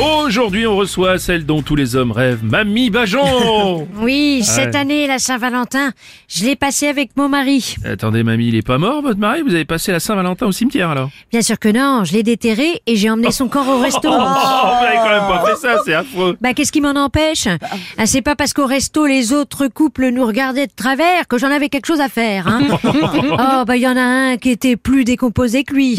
Aujourd'hui, on reçoit celle dont tous les hommes rêvent, Mamie Bajon Oui, cette année, la Saint-Valentin, je l'ai passée avec mon mari. Attendez, Mamie, il est pas mort, votre mari? Vous avez passé la Saint-Valentin au cimetière, alors? Bien sûr que non, je l'ai déterré et j'ai emmené son corps au resto. Oh, vous avez quand même pas fait ça, c'est affreux Bah qu'est-ce qui m'en empêche? Ah, C'est pas parce qu'au resto les autres couples nous regardaient de travers que j'en avais quelque chose à faire. Hein oh bah il y en a un qui était plus décomposé que lui.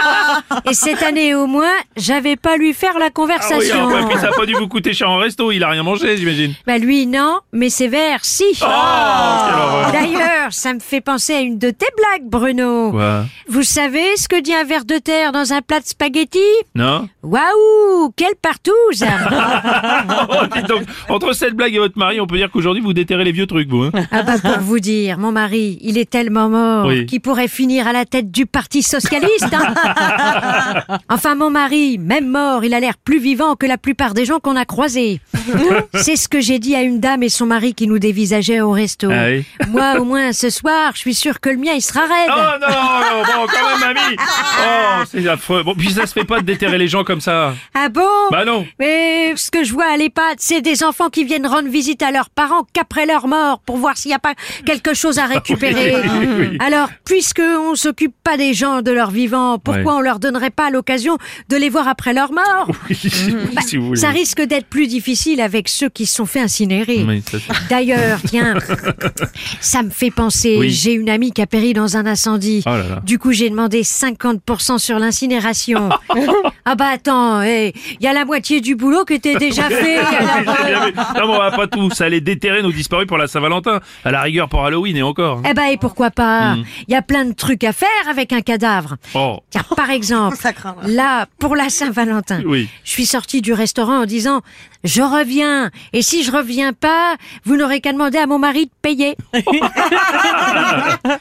Et cette année au moins, j'avais pas lui faire la Ah oui, conversation. ouais, puis ça a pas dû vous coûter cher en resto, il a rien mangé, j'imagine. Bah lui non, mais ses verres si. Oh. D'ailleurs, ça me fait penser à une de tes blagues, Bruno. Quoi? Vous savez ce que dit un verre de terre dans un plat de spaghettis? Non Waouh, quelle partouze Oh, donc, entre cette blague et votre mari, on peut dire qu'aujourd'hui vous déterrez les vieux trucs, vous. Hein Ah bah pour vous dire, mon mari, il est tellement mort Oui. qu'il pourrait finir à la tête du Parti Socialiste. hein. enfin, mon mari, même mort, il a l'air plus vivant que la plupart des gens qu'on a croisés. C'est ce que j'ai dit à une dame et son mari qui nous dévisageaient au resto. Ah oui. Moi, au moins, ce soir, je suis sûre que le mien, il sera raide. Oh non, non, bon, quand même, Oh, c'est affreux. Bon, puis ça se fait pas de déterrer les gens comme ça. Ah bon? Bah non Mais ce que je vois à l'EHPAD, c'est des enfants qui viennent rendre visite à leurs parents qu'après leur mort pour voir s'il n'y a pas quelque chose à récupérer. Oui, oui, oui. Alors, puisque on s'occupe pas des gens de leur vivant, pourquoi Ouais. on leur donnerait pas l'occasion de les voir après leur mort? Oui, si vous voulez. Ça risque d'être plus difficile avec ceux qui se sont fait incinérer. D'ailleurs, tiens, ça me fait penser, j'ai une amie qui a péri dans un incendie. Oh là là. Du coup, j'ai demandé 50% sur l'incinération. ah bah attends, il y a la moitié du boulot qui était déjà fait. Non, mais on va pas tout. Ça allait déterrer nos disparus pour la Saint-Valentin. À la rigueur pour Halloween et encore. Eh ben et pourquoi pas? Il y a plein de trucs à faire avec un cadavre. Oh. Tiens, par exemple, là, pour la Saint-Valentin, Oui. je suis sortie du restaurant en disant « Je reviens, et si je reviens pas, vous n'aurez qu'à demander à mon mari de payer. »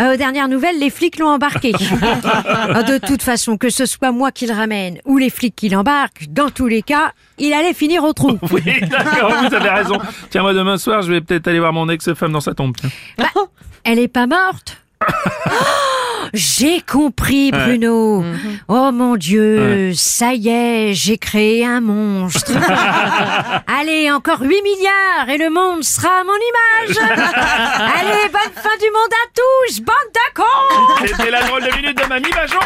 Euh, Aux dernières nouvelles, les flics l'ont embarqué. Euh, De toute façon, que ce soit moi qui le ramène ou les flics qui l'embarquent, dans tous les cas, il allait finir au trou. Oui, d'accord, vous avez raison. Tiens, moi, demain soir, je vais peut-être aller voir mon ex-femme dans sa tombe. Bah, elle est pas morte Oh, J'ai compris, Bruno. Oh mon Dieu, ça y est, j'ai créé un monstre. Allez, encore 8 milliards et le monde sera à mon image. Allez, bonne fin du monde à tous, bande de cons C'était la drôle de minute de Mamie Bajon